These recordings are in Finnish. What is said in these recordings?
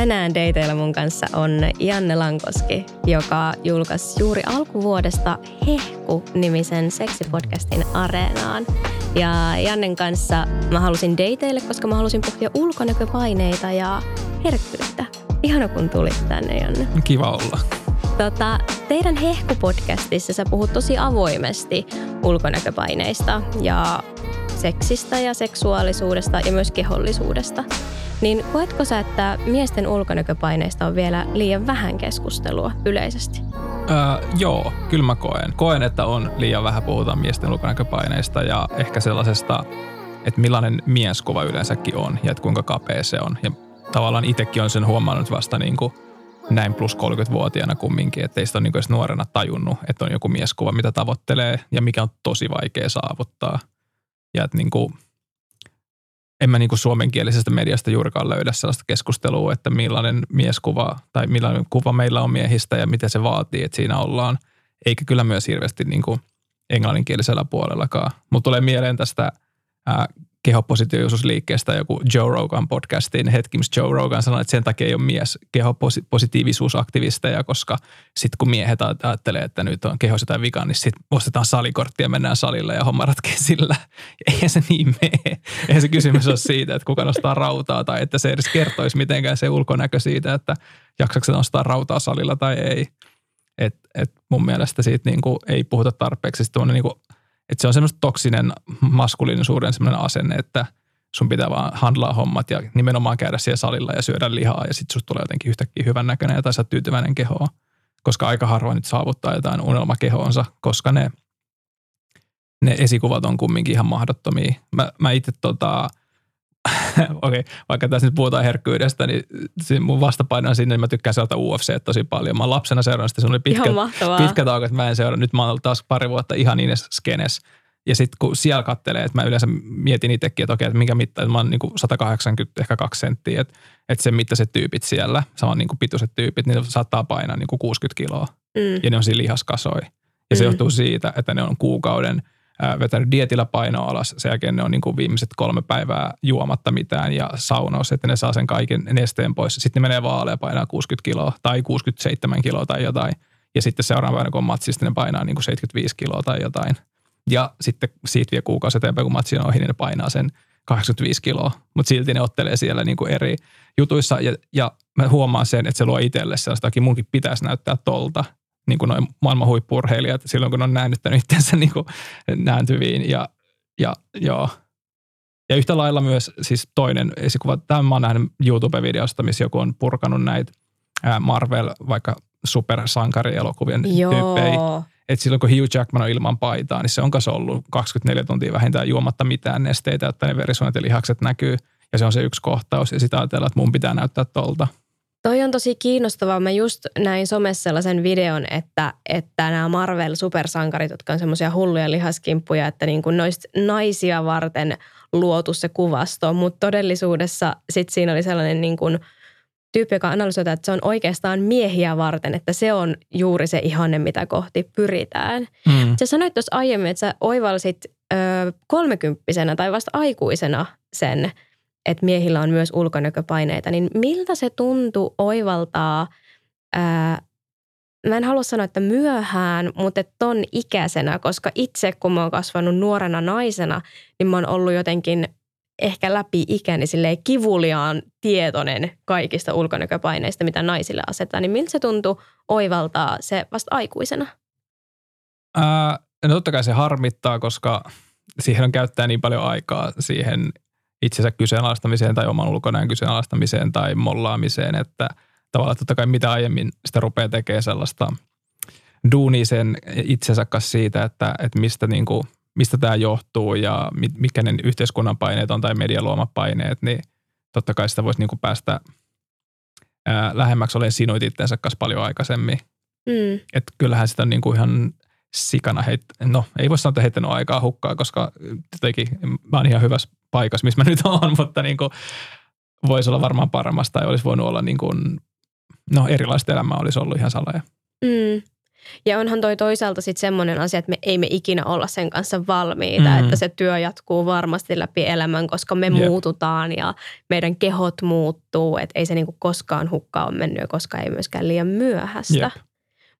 Tänään dateilla mun kanssa on Janne Lankoski, joka julkaisi juuri alkuvuodesta Hehku-nimisen seksipodcastin Areenaan. Ja Jannen kanssa mä halusin dateille, koska mä halusin pohtia ulkonäköpaineita ja herkkyyttä. Ihana kun tulit tänne, Janne. Kiva olla. Tota, teidän Hehku-podcastissa sä puhut tosi avoimesti ulkonäköpaineista ja seksistä ja seksuaalisuudesta ja myös kehollisuudesta. Niin koetko sä, että miesten ulkonäköpaineista on vielä liian vähän keskustelua yleisesti? Öö, joo, kyllä mä koen. Koen, että on liian vähän puhutaan miesten ulkonäköpaineista ja ehkä sellaisesta, että millainen mieskuva yleensäkin on ja että kuinka kapea se on. Ja tavallaan itsekin on sen huomannut vasta niin kuin näin plus 30-vuotiaana kumminkin, että ei sitä ole niin edes nuorena tajunnut, että on joku mieskuva, mitä tavoittelee ja mikä on tosi vaikea saavuttaa. Ja että niin kuin, en mä niin kuin suomenkielisestä mediasta juurikaan löydä sellaista keskustelua, että millainen mieskuva tai millainen kuva meillä on miehistä ja mitä se vaatii, että siinä ollaan. Eikä kyllä myös hirveästi niin kuin englanninkielisellä puolellakaan. Mutta tulee mieleen tästä ää, kehopositiivisuusliikkeestä joku Joe Rogan podcastin hetki, missä Joe Rogan sanoi, että sen takia ei ole mies kehopositiivisuusaktivisteja, koska sitten kun miehet ajattelee, että nyt on kehossa jotain vikaa, niin sitten ostetaan salikorttia mennään salille ja homma ratkee sillä. Eihän se niin mene. Eihän se kysymys ole siitä, että kuka nostaa rautaa tai että se edes kertoisi mitenkään se ulkonäkö siitä, että jaksaksen nostaa rautaa salilla tai ei. Et, et mun mielestä siitä niinku ei puhuta tarpeeksi. Sitten niinku että se on semmoista toksinen maskuliinisuuden semmoinen asenne, että sun pitää vaan handlaa hommat ja nimenomaan käydä siellä salilla ja syödä lihaa ja sitten susta tulee jotenkin yhtäkkiä hyvän näköinen tai sä tyytyväinen kehoa. Koska aika harvoin nyt saavuttaa jotain unelmakehoonsa, koska ne, ne esikuvat on kumminkin ihan mahdottomia. Mä, mä itse tota, okei, okay, vaikka tässä nyt puhutaan herkkyydestä, niin mun vastapaino on sinne, niin mä tykkään seurata UFC tosi paljon. Mä lapsena seurannut sitä, se oli pitkä, pitkä tauko, että mä en seurannut. Nyt mä oon ollut taas pari vuotta ihan niin skenes. Ja sitten kun siellä kattelee, että mä yleensä mietin itsekin, että okei, että minkä mitta, että mä oon niin 180, ehkä 2 senttiä, että, että sen mittaiset tyypit siellä, saman niin pituiset tyypit, niin saattaa painaa niin 60 kiloa. Mm. Ja ne on siinä lihaskasoi. Ja se mm. johtuu siitä, että ne on kuukauden – vetänyt dietillä painoa alas. Sen jälkeen ne on niin kuin viimeiset kolme päivää juomatta mitään ja saunaus, että ne saa sen kaiken nesteen pois. Sitten ne menee vaaleja painaa 60 kiloa tai 67 kiloa tai jotain. Ja sitten seuraavana kun on matsi, sitten ne painaa niin kuin 75 kiloa tai jotain. Ja sitten siitä vie kuukausi eteenpäin, kun matsi on ohi, niin ne painaa sen 85 kiloa. Mutta silti ne ottelee siellä niin kuin eri jutuissa. Ja, ja mä huomaan sen, että se luo itselle sellaista, munkin pitäisi näyttää tolta niin kuin noin maailman huippurheilijat silloin, kun on näännyttänyt itsensä niin kuin nääntyviin. Ja, ja, joo. ja yhtä lailla myös siis toinen esikuva, tämä mä oon nähnyt YouTube-videosta, missä joku on purkanut näitä Marvel, vaikka supersankarielokuvien tyyppejä. Että silloin kun Hugh Jackman on ilman paitaa, niin se on kanssa ollut 24 tuntia vähintään juomatta mitään nesteitä, että ne verisuonet ja lihakset näkyy. Ja se on se yksi kohtaus. Ja sitä ajatellaan, että mun pitää näyttää tolta. Toi on tosi kiinnostavaa. Mä just näin somessa sellaisen videon, että, että nämä Marvel-supersankarit, jotka on semmoisia hulluja lihaskimppuja, että niin kuin noista naisia varten luotu se kuvasto, mutta todellisuudessa sit siinä oli sellainen niin kuin tyyppi, joka analysoi, että se on oikeastaan miehiä varten, että se on juuri se ihanne, mitä kohti pyritään. Mm. Sä sanoit tuossa aiemmin, että sä oivalsit ö, kolmekymppisenä tai vasta aikuisena sen – että miehillä on myös ulkonäköpaineita, niin miltä se tuntuu oivaltaa, ää, mä en halua sanoa, että myöhään, mutta ton ikäisenä, koska itse kun mä oon kasvanut nuorena naisena, niin mä oon ollut jotenkin ehkä läpi ikäni silleen kivuliaan tietoinen kaikista ulkonäköpaineista, mitä naisille asetetaan, niin miltä se tuntuu oivaltaa se vasta aikuisena? Ää, no totta kai se harmittaa, koska siihen on käyttää niin paljon aikaa siihen itsensä kyseenalaistamiseen tai oman ulkonäön kyseenalaistamiseen tai mollaamiseen, että tavallaan totta kai mitä aiemmin sitä rupeaa tekemään sellaista duunia sen itsensä kanssa siitä, että, että mistä, niin kuin, mistä tämä johtuu ja mitkä ne yhteiskunnan paineet on tai median luomat paineet, niin totta kai sitä voisi niin kuin päästä ää, lähemmäksi olemaan sinuit itsensä kanssa paljon aikaisemmin. Mm. Että kyllähän sitä on niin kuin ihan sikana heit, no ei voi sanoa, että heittänyt aikaa hukkaa, koska jotenkin mä oon ihan hyvässä paikassa, missä mä nyt oon, mutta niin kuin voisi olla varmaan paremmasta tai olisi voinut olla niin kuin, no erilaista elämää olisi ollut ihan salaja. Mm. Ja onhan toi toisaalta sitten semmoinen asia, että me ei me ikinä olla sen kanssa valmiita, mm. että se työ jatkuu varmasti läpi elämän, koska me Jep. muututaan ja meidän kehot muuttuu, että ei se niinku koskaan hukkaan ole mennyt, koska ei myöskään liian myöhäistä.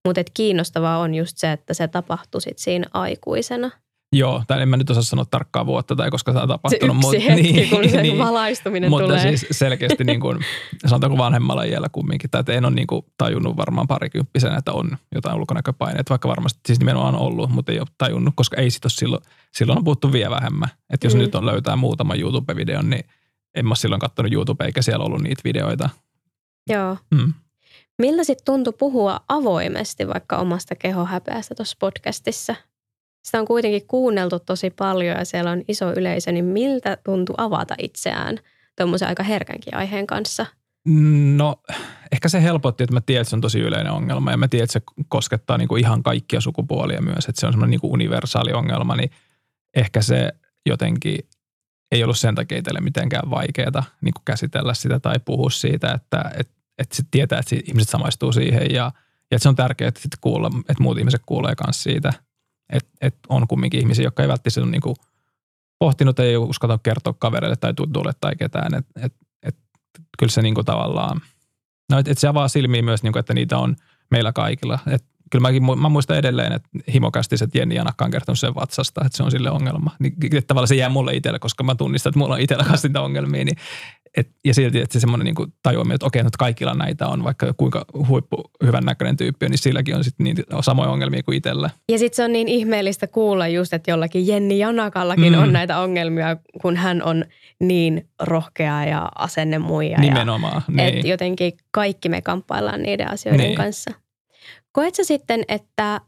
Mutta kiinnostavaa on just se, että se tapahtui sit siinä aikuisena. Joo, tai en mä nyt osaa sanoa tarkkaa vuotta tai koska tämä on tapahtunut. Se yksi hetki, niin, kun se niin, valaistuminen mutta tulee. siis selkeästi niin kuin, sanotaanko vanhemmalla iällä kumminkin, tai että en ole niin kuin tajunnut varmaan parikymppisenä, että on jotain ulkonäköpaineita, vaikka varmasti siis nimenomaan on ollut, mutta ei ole tajunnut, koska ei sit ole silloin, silloin on puhuttu vielä vähemmän. Että jos mm. nyt on löytää muutama YouTube-videon, niin en mä silloin katsonut YouTube eikä siellä ollut niitä videoita. Joo. Mm. Millä sitten tuntui puhua avoimesti vaikka omasta kehohäpeästä tuossa podcastissa? Sitä on kuitenkin kuunneltu tosi paljon ja siellä on iso yleisö, niin miltä tuntui avata itseään tuommoisen aika herkänkin aiheen kanssa? No ehkä se helpotti, että mä tiedän, että se on tosi yleinen ongelma ja mä tiedän, että se koskettaa niin kuin ihan kaikkia sukupuolia myös, että se on semmoinen niin kuin universaali ongelma, niin ehkä se jotenkin ei ollut sen takia itselle mitenkään vaikeaa niin käsitellä sitä tai puhua siitä, että, että, että sit tietää, että ihmiset samaistuu siihen ja, ja että se on tärkeää, että, sit kuulla, että muut ihmiset kuulee myös siitä – että et on kumminkin ihmisiä, jotka ei välttämättä ole niin kuin pohtinut, ei uskota kertoa kavereille tai tutuille tai ketään. Et, et, et, kyllä se niin kuin tavallaan, no et, et se avaa silmiä myös, niin kuin, että niitä on meillä kaikilla. Et kyllä mäkin, mä muistan edelleen, että himokästiset Jenni ja Nakka on kertonut sen vatsasta, että se on sille ongelma. Niin, että tavallaan se jää mulle itselle, koska mä tunnistan, että mulla on itsellä kastinta ongelmia, niin et, ja silti, että se semmoinen niin tajuaminen, että okei, nyt kaikilla näitä on, vaikka kuinka huippu hyvän näköinen tyyppi on, niin silläkin on sitten niin samoja ongelmia kuin itsellä. Ja sitten se on niin ihmeellistä kuulla just, että jollakin Jenni Janakallakin mm. on näitä ongelmia, kun hän on niin rohkea ja asennemuija. Nimenomaan, ja, niin. Että jotenkin kaikki me kamppaillaan niiden asioiden niin. kanssa. Koet sä sitten, että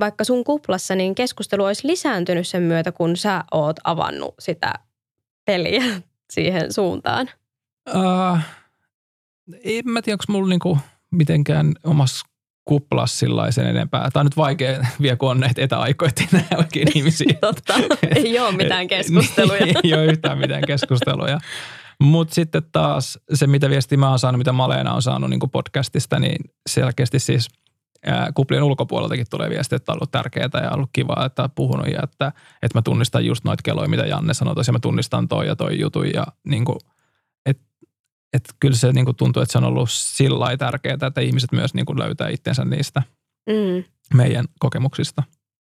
vaikka sun kuplassa niin keskustelu olisi lisääntynyt sen myötä, kun sä oot avannut sitä peliä siihen suuntaan? Uh, en mä tiedä, onko mulla niinku mitenkään omassa kuplassa sellaisen enempää. Tämä on nyt vaikea vielä, kun on näitä etäaikoja, että ei näe oikein ihmisiä. Totta, ei ole mitään keskusteluja. ei ole yhtään mitään keskusteluja. Mutta sitten taas se, mitä viestiä mä oon saanut, mitä Maleena on saanut niin podcastista, niin selkeästi siis – kuplien ulkopuoleltakin tulee viesti, että on ollut tärkeää ja ollut kiva, että on puhunut ja että, että mä tunnistan just noita keloja, mitä Janne sanoi, tosiaan mä tunnistan toi ja toi jutu ja niin kuin, että et kyllä se niin kuin tuntuu, että se on ollut sillä tärkeää, että ihmiset myös niin kuin löytää itsensä niistä mm. meidän kokemuksista.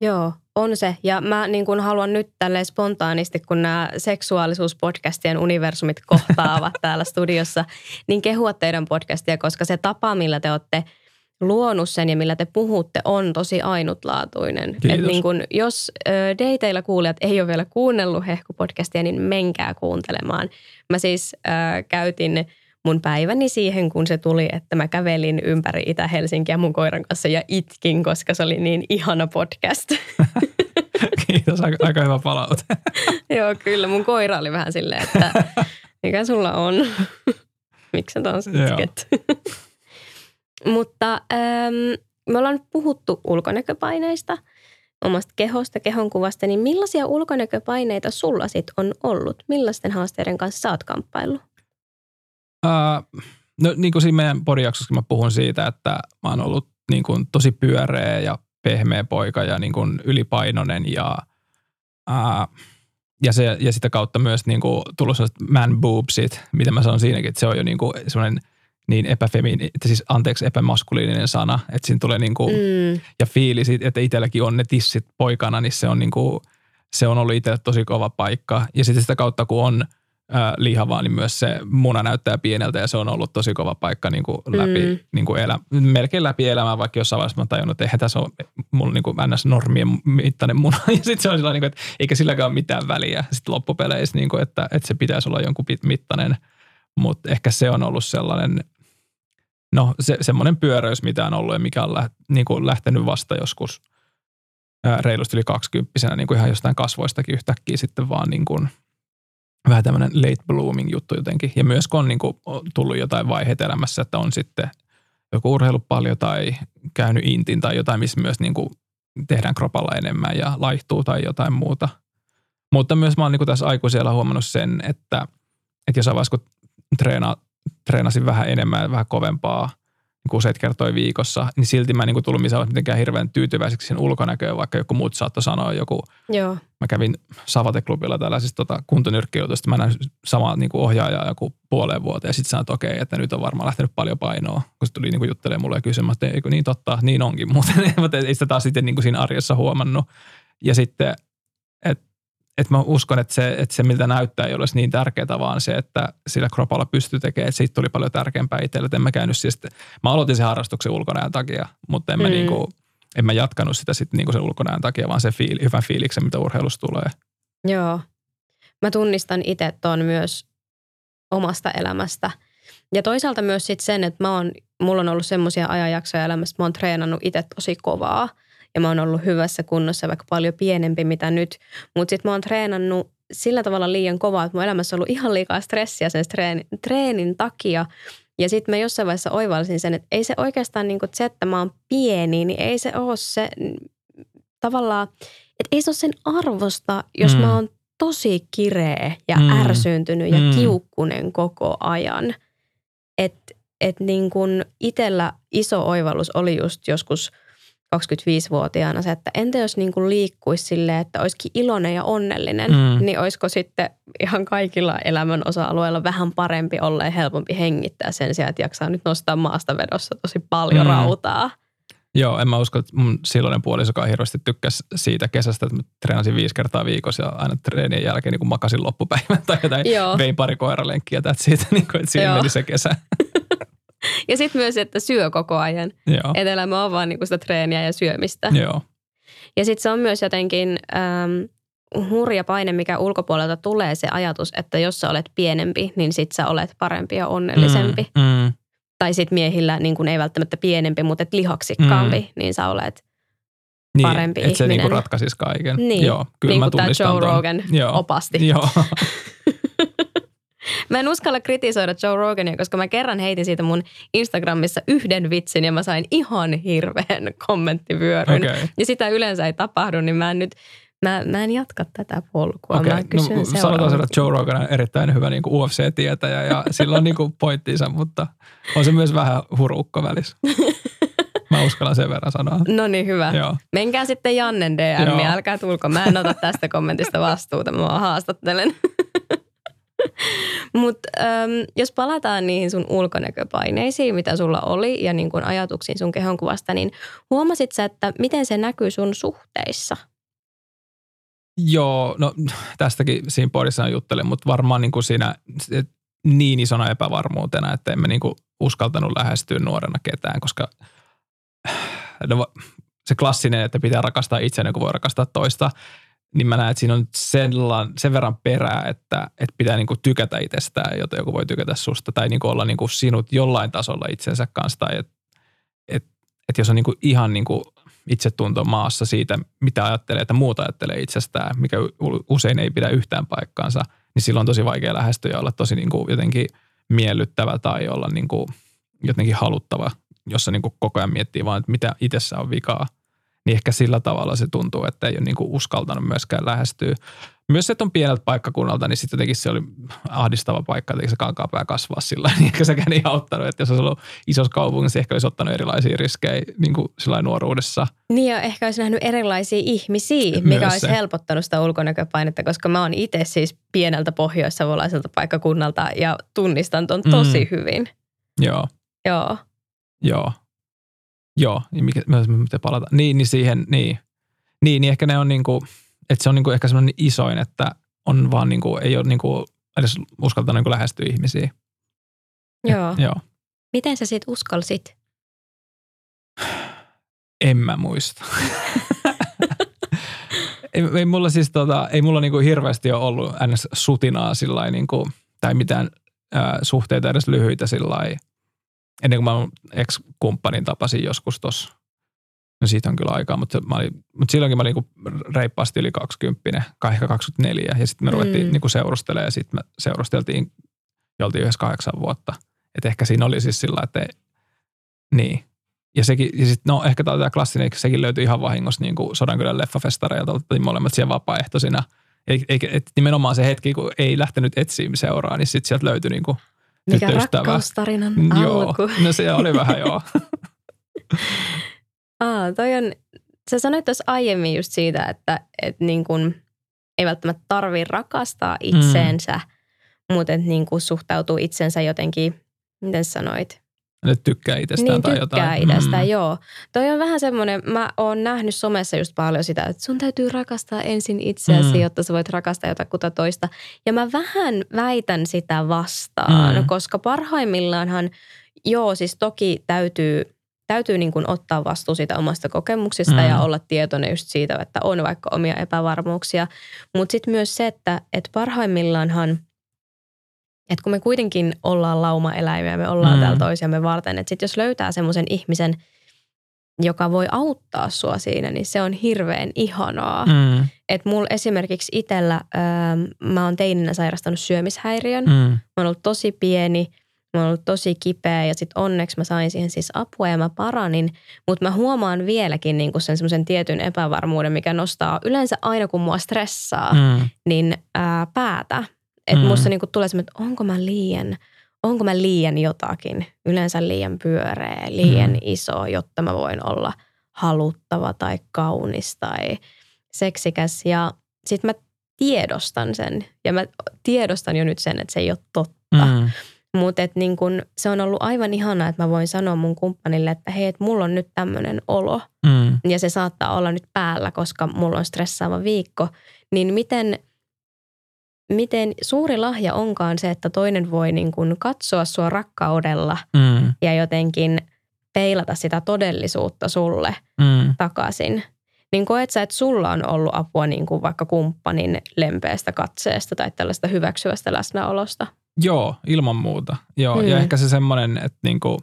Joo, on se. Ja mä niin kuin haluan nyt tälle spontaanisti, kun nämä seksuaalisuuspodcastien universumit kohtaavat täällä studiossa, niin kehua teidän podcastia, koska se tapa, millä te olette – luonut sen ja millä te puhutte on tosi ainutlaatuinen. Et niin kun, jos ö, dateilla kuulijat ei ole vielä kuunnellut Hehku-podcastia, niin menkää kuuntelemaan. Mä siis ö, käytin mun päiväni siihen, kun se tuli, että mä kävelin ympäri Itä-Helsinkiä mun koiran kanssa ja itkin, koska se oli niin ihana podcast. Kiitos, aika, aika hyvä palaute. Joo, kyllä. Mun koira oli vähän silleen, että mikä sulla on? Miksi sä taas itket? Mutta ähm, me ollaan puhuttu ulkonäköpaineista, omasta kehosta, kehonkuvasta, niin millaisia ulkonäköpaineita sulla sit on ollut? Millaisten haasteiden kanssa sä oot kamppaillut? No niin kuin siinä meidän podijaksossa mä puhun siitä, että mä oon ollut niin kuin tosi pyöreä ja pehmeä poika ja niin kuin ylipainoinen ja, uh, ja, se, ja sitä kautta myös niin kuin tullut man boobsit, mitä mä sanon siinäkin, että se on jo niin kuin semmoinen – niin epäfemini, siis anteeksi epämaskuliininen sana, että siinä tulee niin kuin, mm. ja fiili siitä, että itselläkin on ne tissit poikana, niin se on niin kuin, se on ollut itselle tosi kova paikka. Ja sitten sitä kautta, kun on äh, lihavaa, niin myös se muna näyttää pieneltä ja se on ollut tosi kova paikka niin kuin läpi, mm. niin kuin elä, melkein läpi elämää, vaikka jossain vaiheessa mä tajunnut, että eihän tässä ole mulla niin kuin ns-normien mittainen muna. Ja sitten se on sellainen, niin että eikä silläkään ole mitään väliä sitten loppupeleissä, niin kuin, että, että se pitäisi olla jonkun mittainen. Mutta ehkä se on ollut sellainen – no se, semmoinen pyöräys, mitä on ollut ja mikä on lä, niin kuin lähtenyt vasta joskus ää, reilusti yli kaksikymppisenä niin kuin ihan jostain kasvoistakin yhtäkkiä sitten vaan niin kuin, vähän tämmöinen late blooming juttu jotenkin. Ja myös kun on niin kuin tullut jotain vaiheita elämässä, että on sitten joku urheilu paljon tai käynyt intin tai jotain, missä myös niin kuin tehdään kropalla enemmän ja laihtuu tai jotain muuta. Mutta myös mä oon niin kuin tässä aikuisella huomannut sen, että, että jos vaiheessa kun treenaa treenasin vähän enemmän ja vähän kovempaa, niin useita kertoja viikossa, niin silti mä en niin tullut mitenkään hirveän tyytyväiseksi sen ulkonäköön, vaikka joku muut saattoi sanoa joku. Joo. Mä kävin Savate-klubilla tällaisista tota, kuntonyrkkeilystä, mä näin samaa niin ohjaajaa joku puoleen vuoteen ja sitten sanoin, että okei, että nyt on varmaan lähtenyt paljon painoa, kun se tuli niin juttelemaan mulle ja kysymään, että eikö niin totta, niin onkin, mutta ei sitä taas sitten niin siinä arjessa huomannut. Ja sitten, että mä uskon, että se, että se miltä näyttää ei olisi niin tärkeää, vaan se, että sillä kropalla pystyy tekemään, että siitä tuli paljon tärkeämpää itselle. Että en mä käynyt siis, mä aloitin sen harrastuksen ulkonäön takia, mutta en mm. mä, niinku, en mä jatkanut sitä sitten niinku sen ulkonäön takia, vaan se fiili, hyvä fiiliksen, mitä urheilusta tulee. Joo. Mä tunnistan itse tuon myös omasta elämästä. Ja toisaalta myös sit sen, että mä oon, mulla on ollut semmoisia ajanjaksoja elämässä, että mä oon treenannut itse tosi kovaa – ja mä oon ollut hyvässä kunnossa, vaikka paljon pienempi mitä nyt. Mutta sitten mä oon treenannut sillä tavalla liian kovaa, että mun elämässä on ollut ihan liikaa stressiä sen treenin, treenin takia. Ja sitten mä jossain vaiheessa oivalsin sen, että ei se oikeastaan niin kuin se, että mä oon pieni, niin ei se ole se tavallaan, että ei se ole sen arvosta, jos mm. mä oon tosi kireä ja mm. ärsyyntynyt ja mm. kiukkunen koko ajan. Että et niin kun itsellä iso oivallus oli just joskus – 25-vuotiaana se, että entä jos niin kuin liikkuisi silleen, että olisikin iloinen ja onnellinen, mm. niin olisiko sitten ihan kaikilla elämän osa-alueilla vähän parempi olla ja helpompi hengittää sen sijaan, että jaksaa nyt nostaa maasta vedossa tosi paljon mm. rautaa. Joo, en mä usko, että mun silloinen puolisokaan hirveästi tykkäsi siitä kesästä, että mä treenasin viisi kertaa viikossa ja aina treenien jälkeen niin makasin loppupäivän tai jotain. Joo. Vein pari koiralenkkiä, siitä, niin kuin, että siinä meni se kesä. Ja sitten myös, että syö koko ajan. Joo. Et elämä on vaan niinku sitä treeniä ja syömistä. Joo. Ja sitten se on myös jotenkin äm, hurja paine, mikä ulkopuolelta tulee se ajatus, että jos sä olet pienempi, niin sit sä olet parempi ja onnellisempi. Mm, mm. Tai sitten miehillä niin kun ei välttämättä pienempi, mutta et lihaksikkaampi, mm. niin sä olet niin, parempi että se niinku ratkaisisi kaiken. Niin, Joo, kyllä niin kuin tämä Joe Rogan Joo. opasti. Joo. Mä en uskalla kritisoida Joe Rogania, koska mä kerran heitin siitä mun Instagramissa yhden vitsin ja mä sain ihan hirveän kommenttivyöryn. Okay. Ja sitä yleensä ei tapahdu, niin mä en nyt Mä, mä en jatka tätä polkua. Okay. Mä kysyn no, sanotaan että Joe Rogan on erittäin hyvä niin UFC-tietäjä ja sillä on niin kuin pointtinsa, mutta on se myös vähän hurukko välissä. Mä uskallan sen verran sanoa. No niin, hyvä. Joo. Menkää sitten Jannen DM, Joo. älkää tulko. Mä en ota tästä kommentista vastuuta, mä haastattelen. Mutta jos palataan niihin sun ulkonäköpaineisiin, mitä sulla oli ja niin kun ajatuksiin sun kehonkuvasta, niin huomasit sä, että miten se näkyy sun suhteissa? Joo, no tästäkin siinä podissa juttelen, mutta varmaan niin kuin siinä niin isona epävarmuutena, että emme niin kuin uskaltanut lähestyä nuorena ketään, koska no, se klassinen, että pitää rakastaa itseään, kun voi rakastaa toista, niin mä näen, että siinä on sen, sen verran perää, että, että pitää niinku tykätä itsestään, jotta joku voi tykätä susta tai niinku olla niinku sinut jollain tasolla itsensä kanssa. Tai että et, et jos on niinku ihan niinku itsetunto maassa siitä, mitä ajattelee, että muuta ajattelee itsestään, mikä usein ei pidä yhtään paikkaansa, niin silloin on tosi vaikea lähestyä ja olla tosi niinku jotenkin miellyttävä tai olla niinku jotenkin haluttava, jossa niinku koko ajan miettii vaan, että mitä itsessä on vikaa – niin ehkä sillä tavalla se tuntuu, että ei ole niin kuin uskaltanut myöskään lähestyä. Myös se, että on pieneltä paikkakunnalta, niin sitten jotenkin se oli ahdistava paikka, että se kankaapää kasvaa sillä niin ehkä sekään ei auttanut, että jos olisi ollut isossa kaupungissa, ehkä olisi ottanut erilaisia riskejä niin kuin sillä nuoruudessa. Niin ja ehkä olisi nähnyt erilaisia ihmisiä, mikä Myös olisi se. helpottanut sitä ulkonäköpainetta, koska mä oon itse siis pieneltä pohjoissavolaiselta paikkakunnalta ja tunnistan ton tosi mm. hyvin. Joo. Joo. Joo. Joo, niin mikä, mitä palata. Niin, niin siihen, niin. Niin, niin ehkä ne on niinku, että se on niinku ehkä semmoinen isoin, että on vaan niinku, ei ole niinku edes uskaltanut niinku lähestyä ihmisiä. Joo. Et, joo. Miten sä sit uskalsit? En mä muista. ei, ei, mulla siis tota, ei mulla niinku hirveästi ole ollut ns. sutinaa sillä niinku, tai mitään ää, suhteita edes lyhyitä sillä ennen kuin mä ex-kumppanin tapasin joskus tuossa. No siitä on kyllä aikaa, mutta, mä olin, mutta silloinkin mä olin niin reippaasti yli 20, ehkä 24. Ja sitten me ruvettiin mm. niin seurustelemaan ja sitten me seurusteltiin ja oltiin yhdessä kahdeksan vuotta. Että ehkä siinä oli siis sillä, että niin. Ja, sekin, ja sitten no ehkä tämä klassinen, sekin löytyi ihan vahingossa niin kuin Sodankylän leffafestareilta, oltiin molemmat siellä vapaaehtoisina. Eikä, et nimenomaan se hetki, kun ei lähtenyt etsiä seuraa, niin sitten sieltä löytyi niin kuin Mikä tyttöystävää. rakkaustarinan Mm, Joo, alku. no se oli vähän joo. Aa, toi on, sä sanoit tuossa aiemmin just siitä, että, että niin kun, ei välttämättä tarvii rakastaa itseensä, mm. mutta niin kun suhtautuu itsensä jotenkin, miten sanoit? Nyt tykkää itsestään niin tai tykkää jotain. itsestä, mm. joo. Toi on vähän semmoinen, mä oon nähnyt somessa just paljon sitä, että sun täytyy rakastaa ensin itseäsi, Mm. jotta sä voit rakastaa jotakuta toista. Ja mä vähän väitän sitä vastaan, Mm. koska parhaimmillaanhan, joo siis toki täytyy, täytyy niin kuin ottaa vastuu siitä omasta kokemuksista Mm. ja olla tietoinen just siitä, että on vaikka omia epävarmuuksia. Mutta sitten myös se, että, että parhaimmillaanhan – että kun me kuitenkin ollaan laumaeläimiä, me ollaan Mm. täällä toisiamme varten, että sit jos löytää semmoisen ihmisen, joka voi auttaa sua siinä, niin se on hirveän ihanaa. Mm. Että mulla esimerkiksi itsellä, ähm, mä oon teininä sairastanut syömishäiriön. Mm. Mä oon ollut tosi pieni, mä oon ollut tosi kipeä ja sitten onneksi mä sain siihen siis apua ja mä paranin. Mutta mä huomaan vieläkin niinku sen semmoisen tietyn epävarmuuden, mikä nostaa yleensä aina kun mua stressaa, mm, niin ää, päätä. Että Mm. musta niinku tulee semmoinen, että onko mä liian, onko mä liian jotakin, yleensä liian pyöreä, liian Mm. iso, jotta mä voin olla haluttava tai kaunis tai seksikäs. Ja sit mä tiedostan sen ja mä tiedostan jo nyt sen, että se ei ole totta. mm, Mutta niin kun, se on ollut aivan ihanaa, että mä voin sanoa mun kumppanille, että hei, että mulla on nyt tämmöinen olo mm, ja se saattaa olla nyt päällä, koska mulla on stressaava viikko, niin miten, miten suuri lahja onkaan se, että toinen voi niin kuin katsoa sua rakkaudella mm, ja jotenkin peilata sitä todellisuutta sulle mm. takaisin. Niin koet sä, että sulla on ollut apua niin kuin vaikka kumppanin lempeästä katseesta tai tällaista hyväksyvästä läsnäolosta? Joo, ilman muuta. Joo, Mm. ja ehkä se semmoinen, että niinku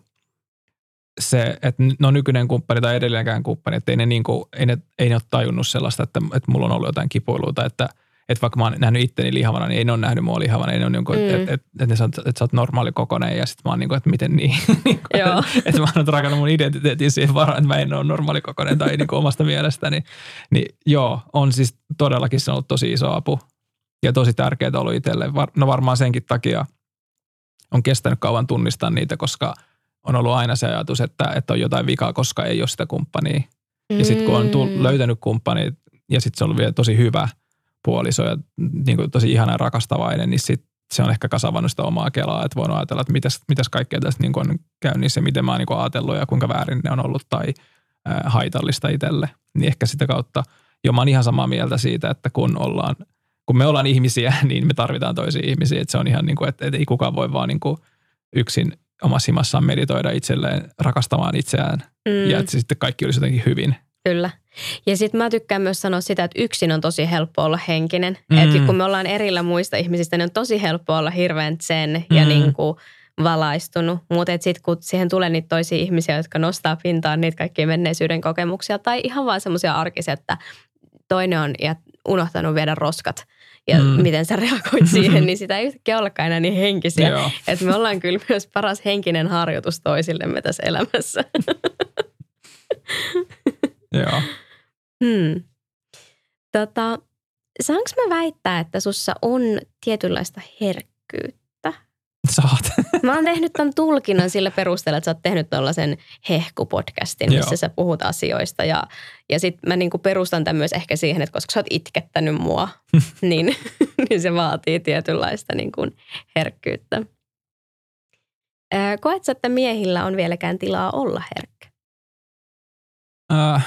se, että no nykyinen kumppani tai edellinenkään kumppani, että ei ne, niinku, ei ne, ei ne ole tajunnut sellaista, että, että mulla on ollut jotain kipuilua tai että, että vaikka mä oon nähnyt itteni lihavana, niin ei ne ole nähnyt mua lihavana. Ei ne ole niinku, Mm. että, että, että, ne sanoo, että sä oot normaali kokonen ja sitten mä oon niinku, että miten niin. Niinku, että, että mä oon rakannut mun identiteetin siihen varaan, että mä en ole normaali kokonen tai niinku omasta mielestäni. Niin joo, on siis todellakin se on ollut tosi iso apu ja tosi tärkeää ollut itselle. Var, no varmaan senkin takia on kestänyt kauan tunnistaa niitä, koska on ollut aina se ajatus, että, että on jotain vikaa, koska ei ole sitä kumppania. Ja sitten kun on tull, Mm. löytänyt kumppani ja sitten se on ollut vielä tosi hyvä puoliso ja niin kuin tosi ihana ja rakastavainen, niin sit se on ehkä kasavannut sitä omaa kelaa, että voin ajatella, että mitäs, mitäs kaikkea tästä niin on käynnissä, miten mä oon niin ajatellut ja kuinka väärin ne on ollut tai ää, haitallista itselle. Niin ehkä sitä kautta, jo mä oon ihan samaa mieltä siitä, että kun ollaan, kun me ollaan ihmisiä, niin me tarvitaan toisia ihmisiä. Että se on ihan niin kuin, että, että ei kukaan voi vaan niin kuin yksin omassa himassaan meditoida itselleen, rakastamaan itseään Mm. ja että sitten kaikki olisi jotenkin hyvin. Kyllä. Ja sitten mä tykkään myös sanoa sitä, että yksin on tosi helppo olla henkinen. Mm. Että kun me ollaan erillä muista ihmisistä, niin on tosi helppo olla hirveän ja Mm. niin kuin valaistunut. Mutta sitten kun siihen tulee niitä toisia ihmisiä, jotka nostaa pintaan niitä kaikkia menneisyyden kokemuksia tai ihan vaan semmoisia arkisia, että toinen on ja unohtanut viedä roskat ja Mm. miten sä reagoit siihen, niin sitä ei yhtäkkiä ollakaan enää niin henkisiä. Joo. Että me ollaan kyllä myös paras henkinen harjoitus toisillemme tässä elämässä. Joo. Hmm. Tota, saanko mä väittää, että sussa on tietynlaista herkkyyttä? Saat. Mä oon tehnyt tämän tulkinnan sillä perusteella, että sä oot tehnyt tällaisen hehku-podcastin, missä Joo. sä puhut asioista. Ja, ja sitten mä niinku perustan tämän myös ehkä siihen, että koska sä oot itkettänyt mua, niin, niin se vaatii tietynlaista niinku herkkyyttä. Koet sä, että miehillä on vieläkään tilaa olla herkkä? Äh,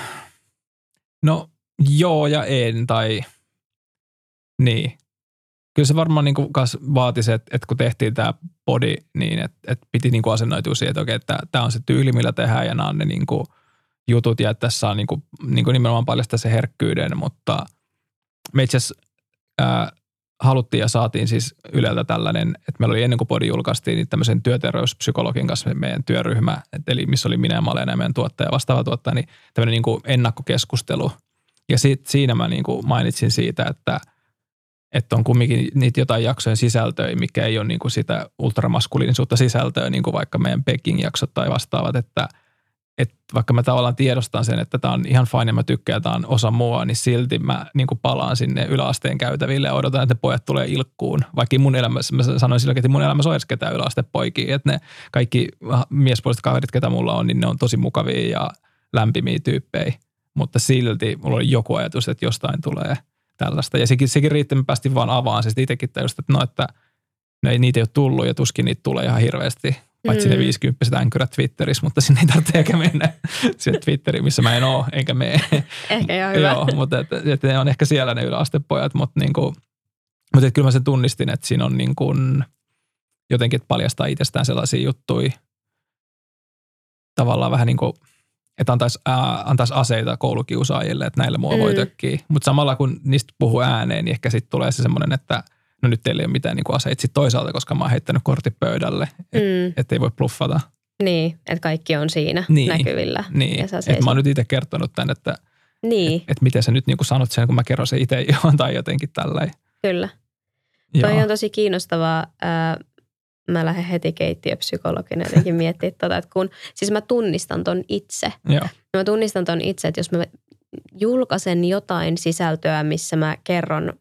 no joo ja en tai niin. Kyllä se varmaan niin kas vaati se, että, että kun tehtiin tämä body, niin että, että piti niin kuin asennoitua siihen, että okei, että tämä on se tyyli, millä tehdään ja nämä on ne niin kuin jutut ja että tässä on niin kuin, niin kuin nimenomaan paljastaa se herkkyyden, mutta me itse asiassa ää, haluttiin ja saatiin siis Yleltä tällainen, että meillä oli ennen kuin body julkaistiin, niin tämmöisen työterveyspsykologin kanssa meidän työryhmä, eli missä oli minä ja Malena ja meidän tuottaja ja vastaava tuottaja, niin tämmöinen niin kuin ennakkokeskustelu. Ja sit, siinä mä niin kuin mainitsin siitä, että, että on kumminkin niitä jotain jaksojen sisältöjä, mikä ei ole niin kuin sitä ultramaskuliinisuutta sisältöä, niin kuin vaikka meidän Peking-jaksot tai vastaavat, että että vaikka mä tavallaan tiedostan sen, että tämä on ihan fine ja mä tykkään, tämä on osa mua, niin silti mä niin palaan sinne yläasteen käytäville ja odotan, että ne pojat tulee ilkkuun. Vaikka mun elämässä, mä sanoin silläkin, että mun elämässä on edes ketään yläastepoikia, että ne kaikki miespuoliset kaverit, ketä mulla on, niin ne on tosi mukavia ja lämpimiä tyyppejä. Mutta silti mulla oli joku ajatus, että jostain tulee tällaista. Ja sekin, sekin riitti, mä päästin vaan avaan. Siis itsekin tajusin, että no, että no ei, niitä ei ole tullut ja tuskin niitä tulee ihan hirveästi paitsi mm. ne 50 änkyrät Twitterissä, mutta sinne ei tarvitse eikä mennä sinne Twitteriin, missä mä en ole, enkä mene. Ehkä ihan hyvä. Joo, mutta et, et ne on ehkä siellä ne yläastepojat, mutta, niinku, mutta et kyllä mä sen tunnistin, että siinä on niin kuin jotenkin, että paljastaa itsestään sellaisia juttuja, tavallaan vähän niin kuin, että antaisi, ää, antaisi aseita koulukiusaajille, että näillä mua mm. voi tökkiä. Mutta samalla kun niistä puhuu ääneen, niin ehkä sitten tulee se semmoinen, että – no nyt teillä ei ole mitään niin kuin aseita sit toisaalta, koska mä oon heittänyt kortin pöydälle, että mm. ei voi bluffata. Niin, että kaikki on siinä niin, näkyvillä. Niin, että mä oon nyt itse kertonut tämän, että niin. et, et miten sä nyt niin kuin sanot sen, kun mä kerron sen itse johon tai jotenkin tällä. Kyllä. Joo. Toi on tosi kiinnostavaa. Mä lähden heti keittiöpsykologina jotenkin miettimään tota, että kun, siis mä tunnistan ton itse. Joo. Mä tunnistan ton itse, että jos mä julkaisen jotain sisältöä, missä mä kerron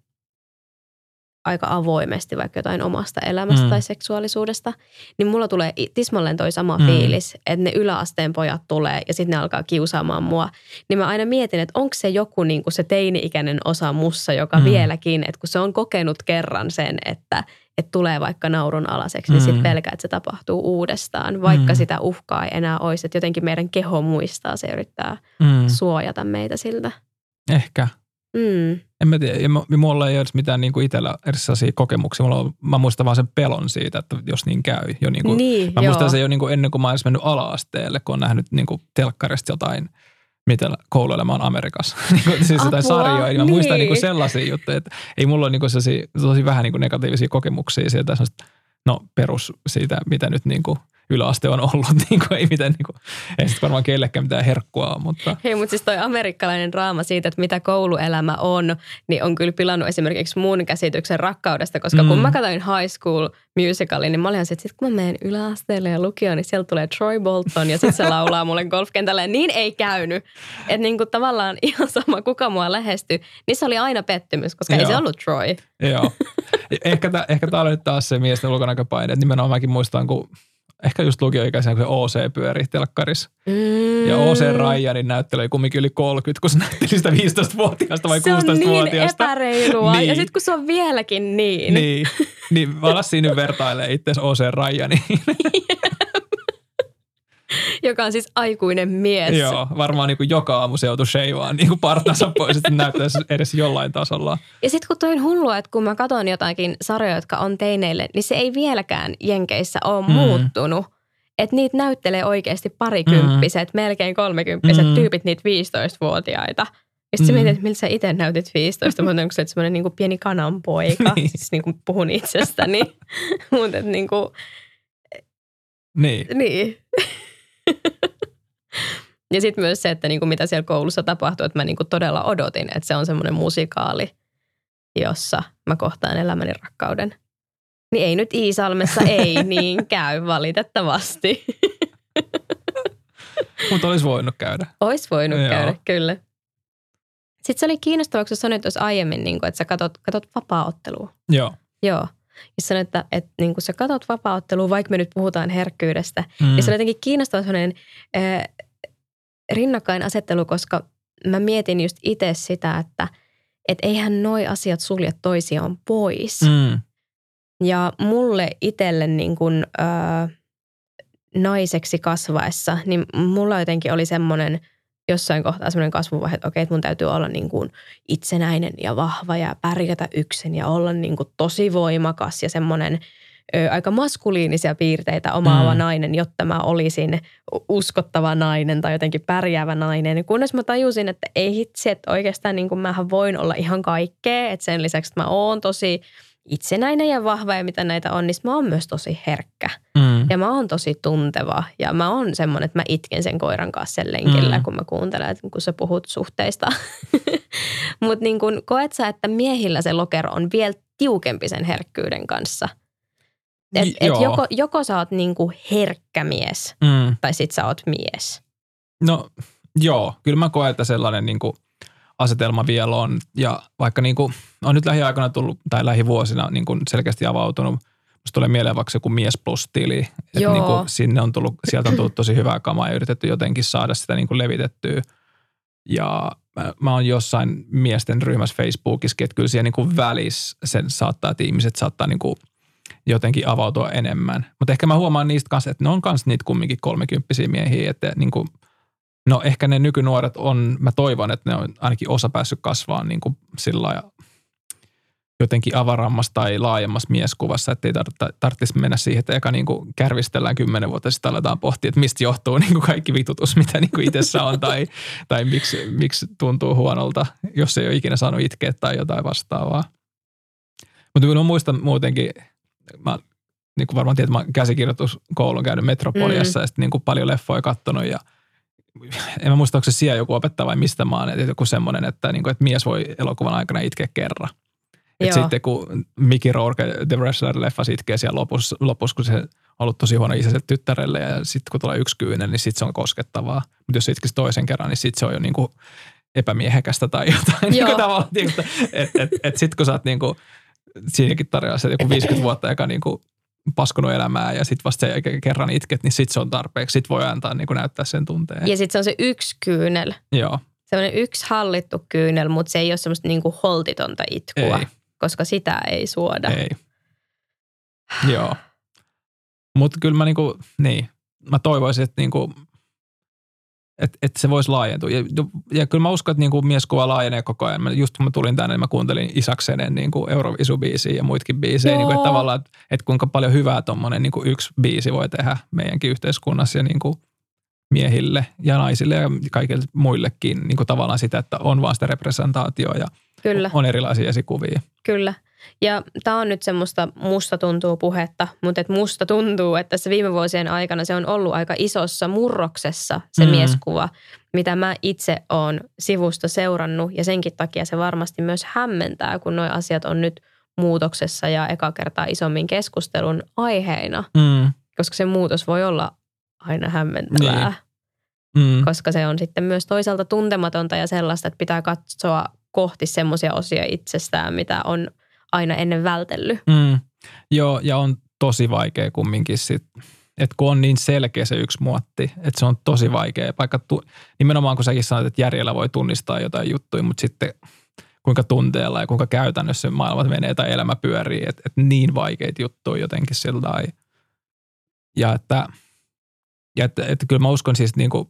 aika avoimesti vaikka jotain omasta elämästä mm. tai seksuaalisuudesta, niin mulla tulee tismalleen toi sama mm. fiilis, että ne yläasteen pojat tulee ja sitten ne alkaa kiusaamaan mua. Niin mä aina mietin, että onko se joku niin kuin se teini-ikäinen osa mussa, joka mm. vieläkin, että kun se on kokenut kerran sen, että, että tulee vaikka naurun alaseksi, mm. niin sitten pelkää, että se tapahtuu uudestaan, vaikka mm. sitä uhkaa ei enää olisi. Että jotenkin meidän keho muistaa, se yrittää mm. suojata meitä siltä. Ehkä. Mm. En mä tiedä, ja mulla ei edes mitään niin kuin itsellä edes sellaisia kokemuksia. Mulla on, mä muistan vaan sen pelon siitä, että jos niin käy. Jo niin kuin, niin, mä joo. muistan sen jo niin kuin ennen kuin mä olisin mennyt ala-asteelle, kun on nähnyt niin kuin telkkarista jotain, miten kouluelämä on Amerikassa. niin kuin, siis jotain sarjoja. Niin mä niin. muistan niin kuin sellaisia juttuja, että ei mulla ole niin kuin sellaisia, tosi vähän niin kuin negatiivisia kokemuksia sieltä. No perus siitä, mitä nyt niin kuin – yläaste on ollut, niin kuin, ei mitään, niin kuin, ei sitten varmaan kellekään mitään herkkua mutta. Hei, mutta siis toi amerikkalainen draama siitä, että mitä kouluelämä on, niin on kyllä pilannut esimerkiksi mun käsityksen rakkaudesta, koska mm. kun mä katsoin High School Musicalin, niin mä olin että sit kun mä menen yläasteelle ja lukioon, niin sieltä tulee Troy Bolton ja sitten se laulaa mulle golfkentällä. Niin ei käynyt. Että niin kuin tavallaan ihan sama, kuka mua lähestyi, niin se oli aina pettymys, koska Joo. ei se ollut Troy. Joo. Ehkä, tämä ehkä oli nyt taas se miesten ulkonäköpaine. Että nimenomaan mäkin muistan, kun ehkä just lukioikäisenä, kun se OC pyöri telkkarissa. Mm. Ja OC Ryanin näyttely kumminkin yli 30, kun se näytteli sitä 15-vuotiaasta vai 16-vuotiaasta. Se on niin epäreilua. Niin. Ja sitten kun se on vieläkin niin. Niin, niin mä alas siinä vertailee itse OC Ryaniin. joka on siis aikuinen mies. Joo, varmaan niin kuin joka aamu se joutui sheivaan niin kuin partansa pois, että näyttäisi edes jollain tasolla. Ja sitten kun toi on hullua, että kun mä katson jotakin sarjoja, jotka on teineille, niin se ei vieläkään Jenkeissä ole mm. muuttunut. Että niitä näyttelee oikeasti parikymppiset, mm. melkein kolmekymppiset mm. tyypit, niitä 15-vuotiaita. Ja sitten mm. mietit, että miltä sä itse näytit 15, mutta onko se semmoinen niin pieni kananpoika, niin. siis niin kuin puhun itsestäni. mutta niin kuin, niin. Niin. Ja sitten myös se, että niinku mitä siellä koulussa tapahtuu, että mä niinku todella odotin, että se on semmoinen musikaali, jossa mä kohtaan elämäni rakkauden. Niin ei nyt Iisalmessa ei niin käy valitettavasti. Mutta olisi voinut käydä. Olisi voinut Joo. käydä, kyllä. Sitten se oli kiinnostavaa, kun sanoit tuossa aiemmin, niin kuin, että sä katot, katot vapaa-ottelua. Joo. Joo. Ja sanoin, että, että niin kun sä katot vapaa-ottelua, vaikka me nyt puhutaan herkkyydestä, mm. niin se on jotenkin kiinnostava sellainen äh, rinnakkainasettelu, koska mä mietin just itse sitä, että et eihän noi asiat sulje toisiaan pois. Mm. Ja mulle itselle niin kun, äh, naiseksi kasvaessa, niin mulla jotenkin oli semmoinen – jossain kohtaa semmoinen kasvuvaihe, että okei, että mun täytyy olla niin kuin itsenäinen ja vahva ja pärjätä yksin ja olla niin kuin tosi voimakas ja semmoinen ö, aika maskuliinisia piirteitä omaava mm. nainen, jotta mä olisin uskottava nainen tai jotenkin pärjäävä nainen. Kunnes mä tajusin, että ei hitsi, että oikeastaan niin kuin mähän voin olla ihan kaikkea, että sen lisäksi että mä oon tosi – itsenäinen ja vahva ja mitä näitä on, niin mä oon myös tosi herkkä. Mm. Ja mä oon tosi tunteva ja mä oon semmoinen, että mä itken sen koiran kanssa sen lenkillä, mm. kun mä kuuntelen, kun sä puhut suhteista. Mutta niin kun, koet sä, että miehillä se lokero on vielä tiukempi sen herkkyyden kanssa? Et, et joko, joko sä oot niinku herkkä mies mm. tai sit sä oot mies. No joo, kyllä mä koen, että sellainen niin kuin asetelma vielä on. Ja vaikka niin kuin, on nyt lähiaikoina tullut, tai lähivuosina niin kuin selkeästi avautunut, musta tulee mieleen vaikka joku mies plus tili. Että niin kuin sinne on tullut, sieltä on tullut tosi hyvää kamaa ja yritetty jotenkin saada sitä niin kuin levitettyä. Ja mä, mä oon jossain miesten ryhmässä Facebookissa, että kyllä siellä niin kuin välissä sen saattaa, että ihmiset saattaa niin kuin jotenkin avautua enemmän. Mutta ehkä mä huomaan niistä kanssa, että ne on kanssa niitä kumminkin kolmekymppisiä miehiä, että niin kuin, no ehkä ne nykynuoret on, mä toivon, että ne on ainakin osa päässyt kasvaa niin kuin sillä jotenkin avarammassa tai laajemmassa mieskuvassa, että ei tar- tarvitsisi mennä siihen, että eka niin kuin kärvistellään kymmenen vuotta sitten aletaan pohtia, että mistä johtuu niin kuin kaikki vitutus, mitä niin kuin itsessä on tai, tai miksi, miksi tuntuu huonolta, jos ei ole ikinä saanut itkeä tai jotain vastaavaa. Mutta mä muistan muutenkin, mä niin kuin varmaan tiedät, mä käsikirjoituskoulun käynyt Metropoliassa mm. ja sitten niin kuin paljon leffoja kattonut ja en mä muista, onko se siellä joku opettaja vai mistä mä oon, että joku semmoinen, että, niin kuin, että mies voi elokuvan aikana itkeä kerran. Et sitten kun Mickey Rourke The Wrestler-leffa itkee siellä lopussa, lopussa, kun se on ollut tosi huono isä tyttärelle ja sitten kun tulee yksi kyynel, niin sitten se on koskettavaa. Mutta jos se itkisi toisen kerran, niin sitten se on jo niin kuin epämiehekästä tai jotain. niin Joo. kuin tavallaan, että et, et, et sitten kun sä oot niin kuin, siinäkin tarinassa että joku 50 vuotta joka niin kuin paskonut elämää ja sitten vasta sen kerran itket, niin sitten se on tarpeeksi. Sitten voi antaa niin kuin näyttää sen tunteen. Ja sitten se on se yksi kyynel. Joo, Sellainen yksi hallittu kyynel, mutta se ei ole semmoista niinku holtitonta itkua, ei, koska sitä ei suoda. ei. Joo. Mutta kyllä mä niinku, niin, mä toivoisin, että niinku, että et se voisi laajentua. Ja, ja kyllä mä uskon, että niinku mieskuva laajenee koko ajan. Mä, just kun mä tulin tänne, niin mä kuuntelin Isaksenen niinku Eurovisu-biisiä ja muitakin biisejä. Joo. Niinku, että tavallaan, että et kuinka paljon hyvää tuommoinen niinku yksi biisi voi tehdä meidänkin yhteiskunnassa ja niinku miehille ja naisille ja kaikille muillekin. Niinku tavallaan sitä, että on vaan sitä representaatioa ja Kyllä. on erilaisia esikuvia. Kyllä. Ja tämä on nyt semmoista musta tuntuu puhetta, mutta et musta tuntuu, että tässä viime vuosien aikana se on ollut aika isossa murroksessa se Mm. mieskuva, mitä mä itse oon sivusta seurannut ja senkin takia se varmasti myös hämmentää, kun nuo asiat on nyt muutoksessa ja eka kertaa isommin keskustelun aiheina, Mm. koska se muutos voi olla aina hämmentävää, Niin. Mm. koska se on sitten myös toisaalta tuntematonta ja sellaista, että pitää katsoa kohti semmoisia osia itsestään, mitä on aina ennen vältellyt. Mm. Joo, ja on tosi vaikea kumminkin sit, että kun on niin selkeä se yksi muotti, että se on tosi vaikea. Vaikka tu, nimenomaan kun säkin sanoit, että järjellä voi tunnistaa jotain juttuja, mutta sitten kuinka tunteella ja kuinka käytännössä maailmat menee tai elämä pyörii, että, että niin vaikeita juttuja jotenkin sillä. Ja että, ja että, että kyllä mä uskon siis niin kuin,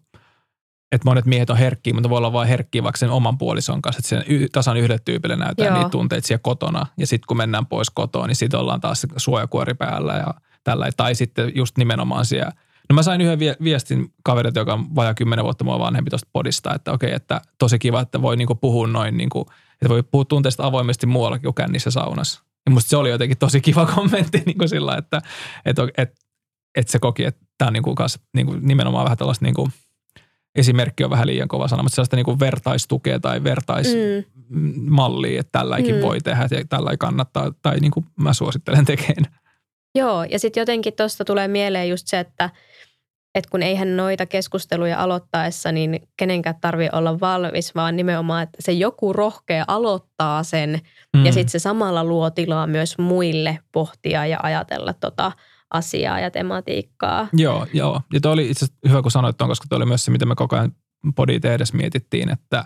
että monet miehet on herkkiä, mutta voi olla vain herkkiä vaikka sen oman puolison kanssa, että sen y- tasan yhdelle tyypille näyttää Joo. niitä tunteita siellä kotona. Ja sitten kun mennään pois kotoa, niin sitten ollaan taas suojakuori päällä ja tällä. Tai sitten just nimenomaan siellä. No mä sain yhden vie- viestin kaverilta, joka on vajaa kymmenen vuotta mua vanhempi tuosta podista, että okei, että tosi kiva, että voi niinku puhua noin, niinku, että voi puhua tunteista avoimesti muuallakin kuin kännissä saunassa. Ja musta se oli jotenkin tosi kiva kommentti niin kuin sillä, että, että, että, että se koki, että tämä on niin kuin kas, niin kuin nimenomaan vähän tällaista niin kuin, esimerkki on vähän liian kova sana, mutta sellaista niin kuin vertaistukea tai vertaismallia, että tälläkin Mm. voi tehdä ja tällä kannattaa, tai niin kuin mä suosittelen tekemään. Joo, ja sitten jotenkin tuosta tulee mieleen just se, että, että kun eihän noita keskusteluja aloittaessa, niin kenenkään tarvii olla valmis, vaan nimenomaan, että se joku rohkea aloittaa sen mm. ja sitten se samalla luo tilaa myös muille pohtia ja ajatella tota asiaa ja tematiikkaa. Joo, joo. Ja toi oli itse asiassa hyvä, kun sanoit tuon, koska toi oli myös se, mitä me koko ajan podi tehdessä mietittiin, että,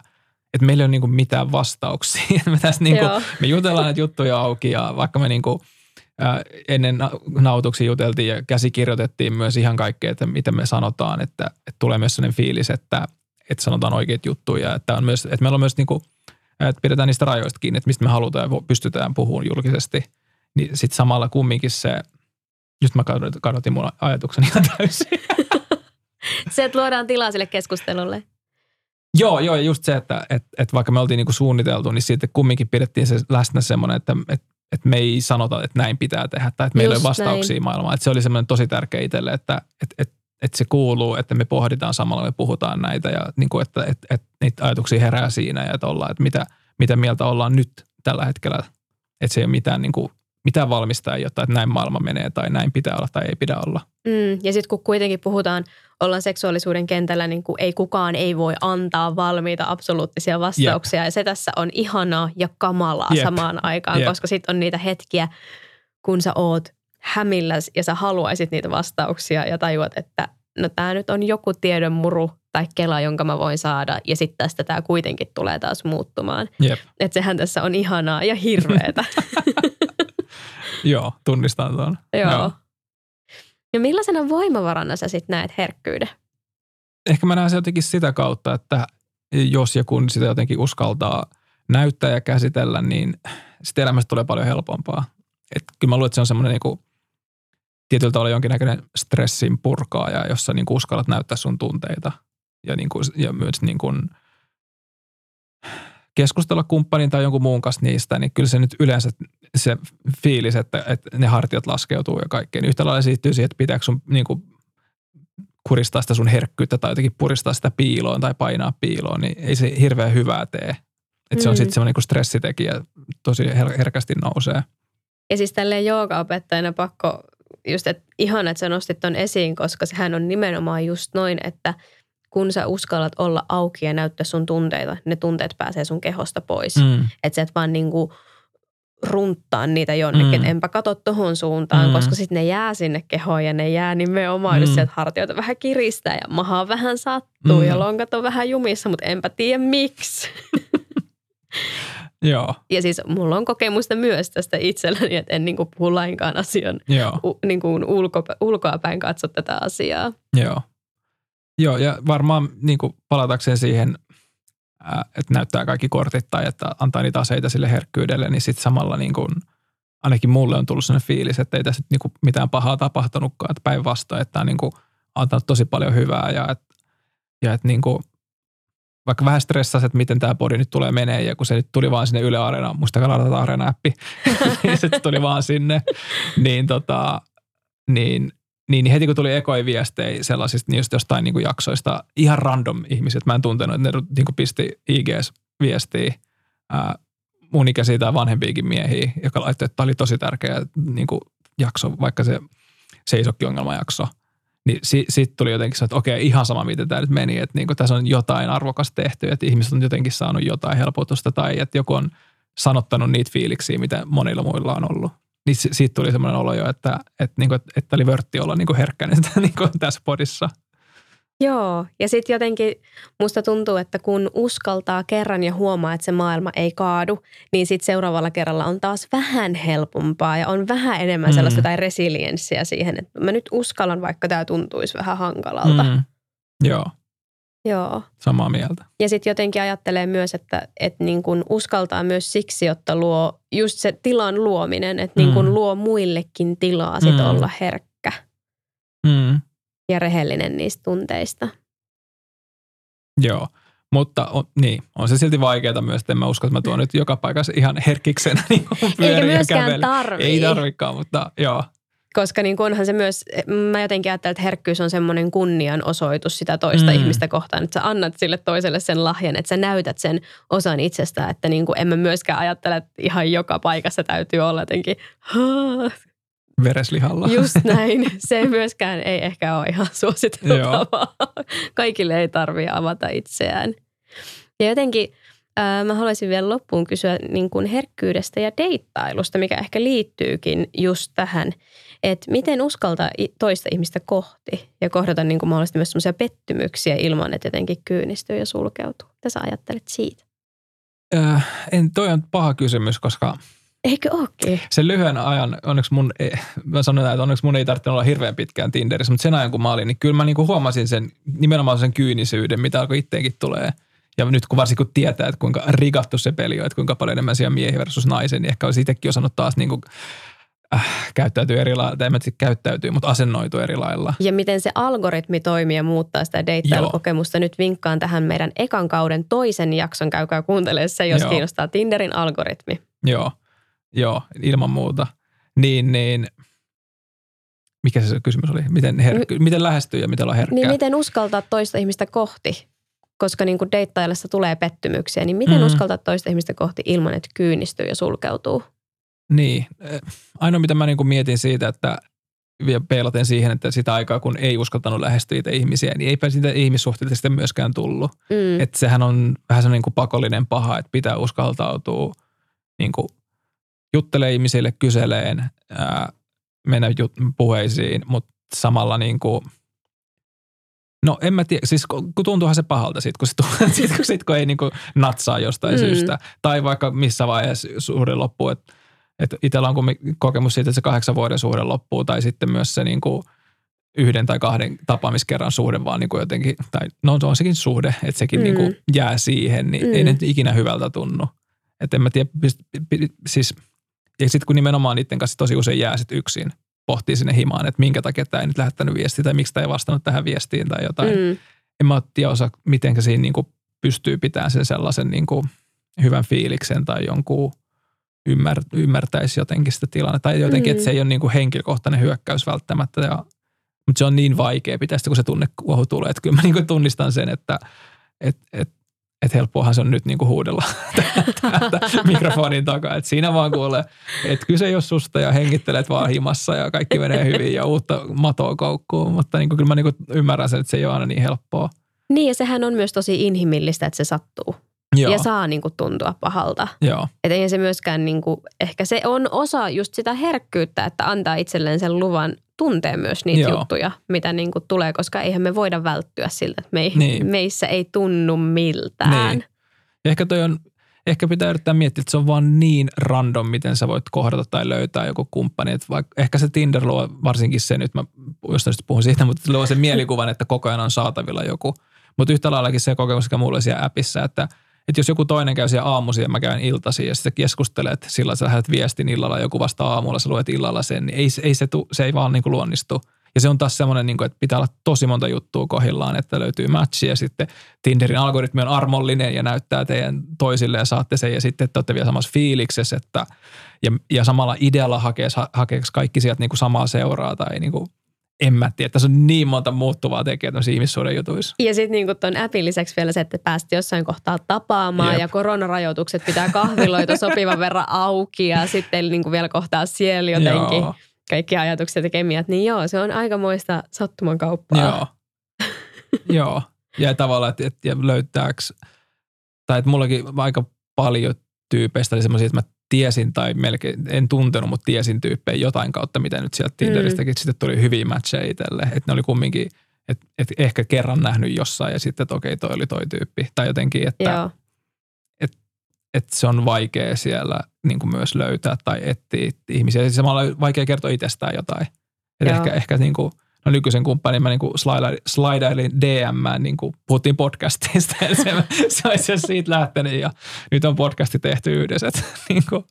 että meillä ei ole niin kuin mitään vastauksia. me, tässä niin kuin, Joo. me jutellaan näitä juttuja auki ja vaikka me niin kuin, ää, ennen na- nautuksia juteltiin ja käsikirjoitettiin myös ihan kaikkea, että mitä me sanotaan, että, että tulee myös sellainen fiilis, että, että sanotaan oikeita juttuja. ja Että, on myös, että meillä on myös niin kuin, että pidetään niistä rajoista kiinni, että mistä me halutaan ja pystytään puhumaan julkisesti. Niin sitten samalla kumminkin se, just mä kadot- kadotin mun ajatukseni ihan täysin. Se, että luodaan tilaa sille keskustelulle. Joo, joo, ja just se, että et, et vaikka me oltiin niinku suunniteltu, niin sitten kumminkin pidettiin se läsnä semmoinen, että et, et me ei sanota, että näin pitää tehdä tai että meillä ei ole vastauksia näin. maailmaan. Että se oli semmoinen tosi tärkeä itselle, että et, et, et se kuuluu, että me pohditaan samalla, me puhutaan näitä ja niinku, että et, et niitä ajatuksia herää siinä ja että ollaan, että mitä, mitä mieltä ollaan nyt tällä hetkellä. Että se ei ole mitään niinku mitään valmistaa ei ole, että näin maailma menee tai näin pitää olla tai ei pidä olla. Mm, ja sitten kun kuitenkin puhutaan, ollaan seksuaalisuuden kentällä, niin kuin ei kukaan ei voi antaa valmiita absoluuttisia vastauksia. Jep. Ja se tässä on ihanaa ja kamalaa Jep. samaan aikaan, Jep. koska sitten on niitä hetkiä, kun sä oot hämilläs ja sä haluaisit niitä vastauksia ja tajuat, että no tämä nyt on joku tiedon muru tai kela, jonka mä voin saada ja sitten tästä tämä kuitenkin tulee taas muuttumaan. Että sehän tässä on ihanaa ja hirveetä. Joo, tunnistan tuon. Joo. Joo. Ja millaisena voimavarana sä sitten näet herkkyyden? Ehkä mä näen se jotenkin sitä kautta, että jos ja kun sitä jotenkin uskaltaa näyttää ja käsitellä, niin sitten elämästä tulee paljon helpompaa. Et kyllä mä luulen, että se on semmoinen niin tietyllä tavalla jonkinnäköinen stressin purkaaja, jossa niin kuin uskallat näyttää sun tunteita ja, niin kuin, ja myös niin kuin keskustella kumppanin tai jonkun muun kanssa niistä, niin kyllä se nyt yleensä se fiilis, että, että ne hartiat laskeutuu ja kaikkea, niin yhtä lailla liittyy siihen, että pitääkö sun niin kuin kuristaa sitä sun herkkyyttä tai jotenkin puristaa sitä piiloon tai painaa piiloon, niin ei se hirveän hyvää tee. Että se on mm. sitten semmoinen niin stressitekijä, tosi her- herkästi nousee. Ja siis tälleen joogaopettajana pakko just, että ihana, että sä nostit ton esiin, koska sehän on nimenomaan just noin, että kun sä uskallat olla auki ja näyttää sun tunteita, ne tunteet pääsee sun kehosta pois. Mm. Että sä et vaan niinku runttaa niitä jonnekin, mm. enpä katso tohon suuntaan, mm. koska sitten ne jää sinne kehoon ja ne jää nimenomaan mm. sieltä hartioita vähän kiristää ja maha vähän sattuu mm. ja lonkat on vähän jumissa, mutta enpä tiedä miksi. Joo. Ja siis mulla on kokemusta myös tästä itselläni, että en niin kuin puhu lainkaan asian Joo. U, niin kuin ulko, ulkoapäin katso tätä asiaa. Joo. Joo, ja varmaan niin kuin palatakseen siihen, että näyttää kaikki kortit tai että antaa niitä aseita sille herkkyydelle, niin sitten samalla niin kuin, ainakin mulle on tullut sellainen fiilis, että ei tässä niin kuin mitään pahaa tapahtunutkaan, että päinvastoin, että on niin kuin antanut tosi paljon hyvää ja että, ja että niin kuin – vaikka vähän stressasi, että miten tämä body nyt tulee menee, ja kun se nyt tuli vaan sinne Yle Areenaan, muistakaa ladata Areena-appi, niin se tuli vaan sinne, niin, tota, niin, niin heti kun tuli ekoi viestejä sellaisista niin just jostain niin kuin jaksoista, ihan random ihmiset, mä en tuntenut, että ne niin kuin pisti IGS viestiä, ää, mun ikäisiä tai vanhempiakin miehiä, joka laittoi, että tämä oli tosi tärkeä niin kuin jakso, vaikka se seisokki-ongelmajakso. jakso niin si, sitten tuli jotenkin se, että okei, ihan sama miten tämä nyt meni, että niin tässä on jotain arvokasta tehty, että ihmiset on jotenkin saanut jotain helpotusta tai että joku on sanottanut niitä fiiliksiä, mitä monilla muilla on ollut. Niin siitä tuli semmoinen olo jo, että, että, niin kuin, että oli vörtti olla niin herkkäinen niin tässä podissa – Joo, ja sitten jotenkin musta tuntuu, että kun uskaltaa kerran ja huomaa, että se maailma ei kaadu, niin sitten seuraavalla kerralla on taas vähän helpompaa ja on vähän enemmän mm. sellaista tai resilienssiä siihen, että mä nyt uskallan, vaikka tämä tuntuisi vähän hankalalta. Mm. Joo. Joo. Samaa mieltä. Ja sitten jotenkin ajattelee myös, että, että niin kun uskaltaa myös siksi, että luo just se tilan luominen, että niin kun mm. luo muillekin tilaa sit mm. olla herkkä. Mm ja rehellinen niistä tunteista. Joo, mutta on, niin, on se silti vaikeaa myös, että en mä usko, että mä tuon nyt joka paikassa ihan herkiksenä niin Eikä myöskään tarvii. Ei tarvikaan, mutta joo. Koska niin onhan se myös, mä jotenkin ajattelen, että herkkyys on semmoinen kunnianosoitus sitä toista mm. ihmistä kohtaan, että sä annat sille toiselle sen lahjan, että sä näytät sen osan itsestä, että niin kuin en mä myöskään ajattele, että ihan joka paikassa täytyy olla jotenkin vereslihalla. Just näin. Se myöskään ei ehkä ole ihan suositeltavaa. Kaikille ei tarvitse avata itseään. Ja jotenkin äh, mä haluaisin vielä loppuun kysyä niin kuin herkkyydestä ja deittailusta, mikä ehkä liittyykin just tähän, että miten uskaltaa toista ihmistä kohti ja kohdata niin kuin mahdollisesti myös sellaisia pettymyksiä ilman, että jotenkin kyynistyy ja sulkeutuu. Mitä sä ajattelet siitä? Äh, en, toi on paha kysymys, koska Eikö ookin? Sen lyhyen ajan, onneksi mun, mä sanon että onneksi mun ei tarvitse olla hirveän pitkään Tinderissä, mutta sen ajan kun mä olin, niin kyllä mä niinku huomasin sen nimenomaan sen kyynisyyden, mitä alkoi itteenkin tulee. Ja nyt kun varsinkin kun tietää, että kuinka rigattu se peli on, että kuinka paljon enemmän siellä miehi versus naisen, niin ehkä olisi itsekin osannut taas niin kuin, äh, käyttäytyy eri lailla, tai en käyttäytyy, mutta asennoituu eri lailla. Ja miten se algoritmi toimii ja muuttaa sitä deittailukokemusta. Nyt vinkkaan tähän meidän ekan kauden toisen jakson, käykää kuuntelemaan se, jos Joo. kiinnostaa Tinderin algoritmi. Joo. Joo, ilman muuta. Niin, niin mikä se kysymys oli? Miten, her- miten lähestyy ja miten olla herkkää? Niin miten uskaltaa toista ihmistä kohti? Koska niin kuin tulee pettymyksiä, niin miten mm. uskaltaa toista ihmistä kohti ilman, että kyynistyy ja sulkeutuu? Niin. Ainoa mitä mä niin mietin siitä, että vielä peilaten siihen, että sitä aikaa kun ei uskaltanut lähestyä niitä ihmisiä, niin eipä siitä ihmissuhteita sitten myöskään tullut. Mm. Että sehän on vähän sellainen niin kuin pakollinen paha, että pitää uskaltautua niin kuin juttelee ihmisille, kyseleen, ää, mennä jut- puheisiin, mutta samalla niin kuin, no en mä tiedä, siis kun tuntuuhan se pahalta sit, kun, se, sit, kun, sit, kun ei niin kuin natsaa jostain mm. syystä. Tai vaikka missä vaiheessa suhde loppuu, että et itsellä on kokemus siitä, että se kahdeksan vuoden suhde loppuu, tai sitten myös se niin kuin yhden tai kahden tapaamiskerran suhde vaan niin kuin jotenkin, tai no se on sekin suhde, että sekin mm. niin kuin jää siihen, niin mm. ei ne ikinä hyvältä tunnu. Että en mä tiedä, siis – ja sitten kun nimenomaan niiden kanssa tosi usein jää sit yksin, pohtii sinne himaan, että minkä takia tämä ei nyt lähettänyt viestiä tai miksi tämä ei vastannut tähän viestiin tai jotain. Mm. En mä tiedä osaa, miten siinä niin kuin pystyy pitämään sen sellaisen niin kuin hyvän fiiliksen tai jonkun ymmär, ymmärtäisi jotenkin sitä tilannetta. Tai jotenkin, mm. että se ei ole niin kuin henkilökohtainen hyökkäys välttämättä. Ja, mutta se on niin vaikea pitää sitä, kun se tunnekuohu tulee. Että kyllä mä niin kuin tunnistan sen, että et, et, että helppoahan se on nyt niinku huudella täältä mikrofonin takaa. Että siinä vaan kuulee, että kyse ei ole susta ja hengittelet vaan himassa ja kaikki menee hyvin ja uutta matoa koukkuun. Mutta niinku, kyllä mä niinku ymmärrän sen, että se ei ole aina niin helppoa. Niin ja sehän on myös tosi inhimillistä, että se sattuu. Joo. Ja saa niinku tuntua pahalta. Joo. Ei se myöskään, niinku, ehkä se on osa just sitä herkkyyttä, että antaa itselleen sen luvan tuntee myös niitä Joo. juttuja, mitä niin kuin tulee, koska eihän me voida välttyä siltä, että me ei, niin. meissä ei tunnu miltään. Niin. Ehkä toi on, ehkä pitää yrittää miettiä, että se on vaan niin random, miten sä voit kohdata tai löytää joku kumppani. Että vaikka, ehkä se Tinder luo varsinkin se nyt, mä jostain puhun siitä, mutta luo sen mielikuvan, että koko ajan on saatavilla joku. Mutta yhtä laillakin se kokemus, mikä mulla siellä appissa, että – että jos joku toinen käy siellä aamuisin ja mä käyn iltaisin ja sitten keskustelet, sillä sä lähdet viestin illalla, joku vasta aamulla, sä luet illalla sen, niin ei, ei se, tu, se ei vaan niin kuin luonnistu. Ja se on taas semmoinen, niin kuin, että pitää olla tosi monta juttua kohillaan, että löytyy matchi ja sitten Tinderin algoritmi on armollinen ja näyttää teidän toisille ja saatte sen ja sitten te olette vielä samassa fiiliksessä, että ja, ja samalla idealla hakee, hakee kaikki sieltä niin kuin samaa seuraa tai niin kuin en mä tiedä. Tässä on niin monta muuttuvaa tekijää tämmöisissä ihmissuuden jutuissa. Ja sitten niin tuon appin lisäksi vielä se, että pääsit jossain kohtaa tapaamaan Jep. ja koronarajoitukset pitää kahviloita sopivan verran auki ja sitten niin vielä kohtaa siellä jotenkin joo. kaikki ajatukset ja kemiat. Niin joo, se on aikamoista sattuman kauppaa. Joo. joo. Ja tavallaan, että, että löytääks, tai että mullakin aika paljon tyypeistä oli semmoisia, että mä tiesin tai melkein, en tuntenut, mutta tiesin tyyppejä jotain kautta, mitä nyt sieltä Tinderistäkin mm. sitten tuli hyviä matcheja itselle. Että ne oli kumminkin, että et ehkä kerran nähnyt jossain ja sitten, että okei, toi oli toi tyyppi. Tai jotenkin, että et, et se on vaikea siellä niin kuin myös löytää tai etsiä ihmisiä. Samalla vaikea kertoa itsestään jotain. Että ehkä, ehkä niin kuin – no nykyisen kumppanin mä niin slidailin DM, niin kuin puhuttiin podcastista se, se olisi siitä lähtenyt ja nyt on podcasti tehty yhdessä. niin kuin.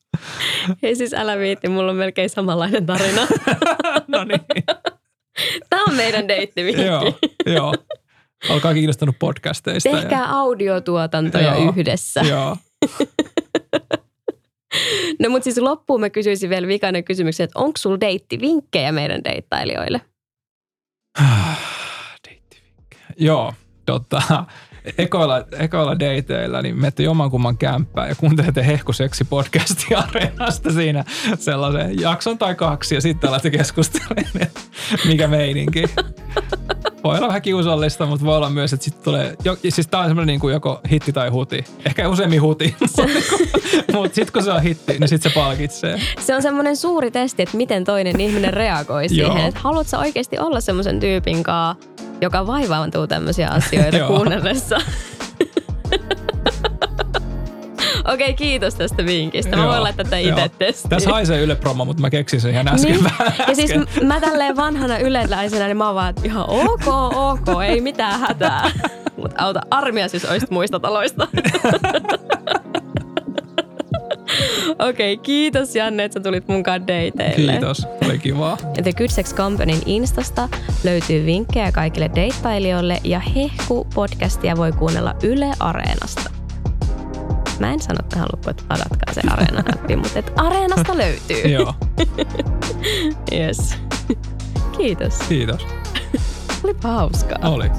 Ei siis älä viitti, mulla on melkein samanlainen tarina. no niin. Tämä on meidän deittivinkki. joo, joo. Olkaa kiinnostunut podcasteista. Tehkää ja... audiotuotantoja joo, yhdessä. Joo. no mutta siis loppuun mä kysyisin vielä vikainen kysymyksen, että onko sulla deittivinkkejä meidän deittailijoille? Joo, tota, ekoilla, ekoilla dateilla, niin menette jommankumman kämppään ja kuuntelette Hehkuseksi podcastia areenasta siinä sellaisen jakson tai kaksi ja sitten alatte keskustelemaan, mikä meininki. Voi olla vähän kiusallista, mutta voi olla myös, että sitten tulee, jo, siis tää on semmoinen niin kuin joko hitti tai huti. Ehkä useammin huti, mutta sitten kun se on hitti, niin sitten se palkitsee. Se on semmoinen suuri testi, että miten toinen ihminen reagoi siihen. Että haluatko oikeasti olla semmoisen tyypin kanssa, joka vaivaantuu tämmöisiä asioita kuunnellessa? Okei, okay, kiitos tästä vinkistä. Mä voin laittaa tätä itse testiin. Tässä haisee Yle Promo, mutta mä keksin sen ihan äsken. Niin. Ja siis mä tälleen vanhana yleläisenä, niin mä oon vaan, että ihan ok, ok, ei mitään hätää. Mutta auta armia siis oisit muista taloista. Okei, okay, kiitos Janne, että sä tulit mukaan dateille. Kiitos, oli kivaa. Ja The Good Sex Companyn Instasta löytyy vinkkejä kaikille deittailijoille ja Hehku-podcastia voi kuunnella Yle Areenasta. Mä en sano tähän loppuun, että ladatkaa se Areena-appi, mutta että Areenasta löytyy. Joo. yes. Kiitos. Kiitos. Olipa hauskaa. Oli.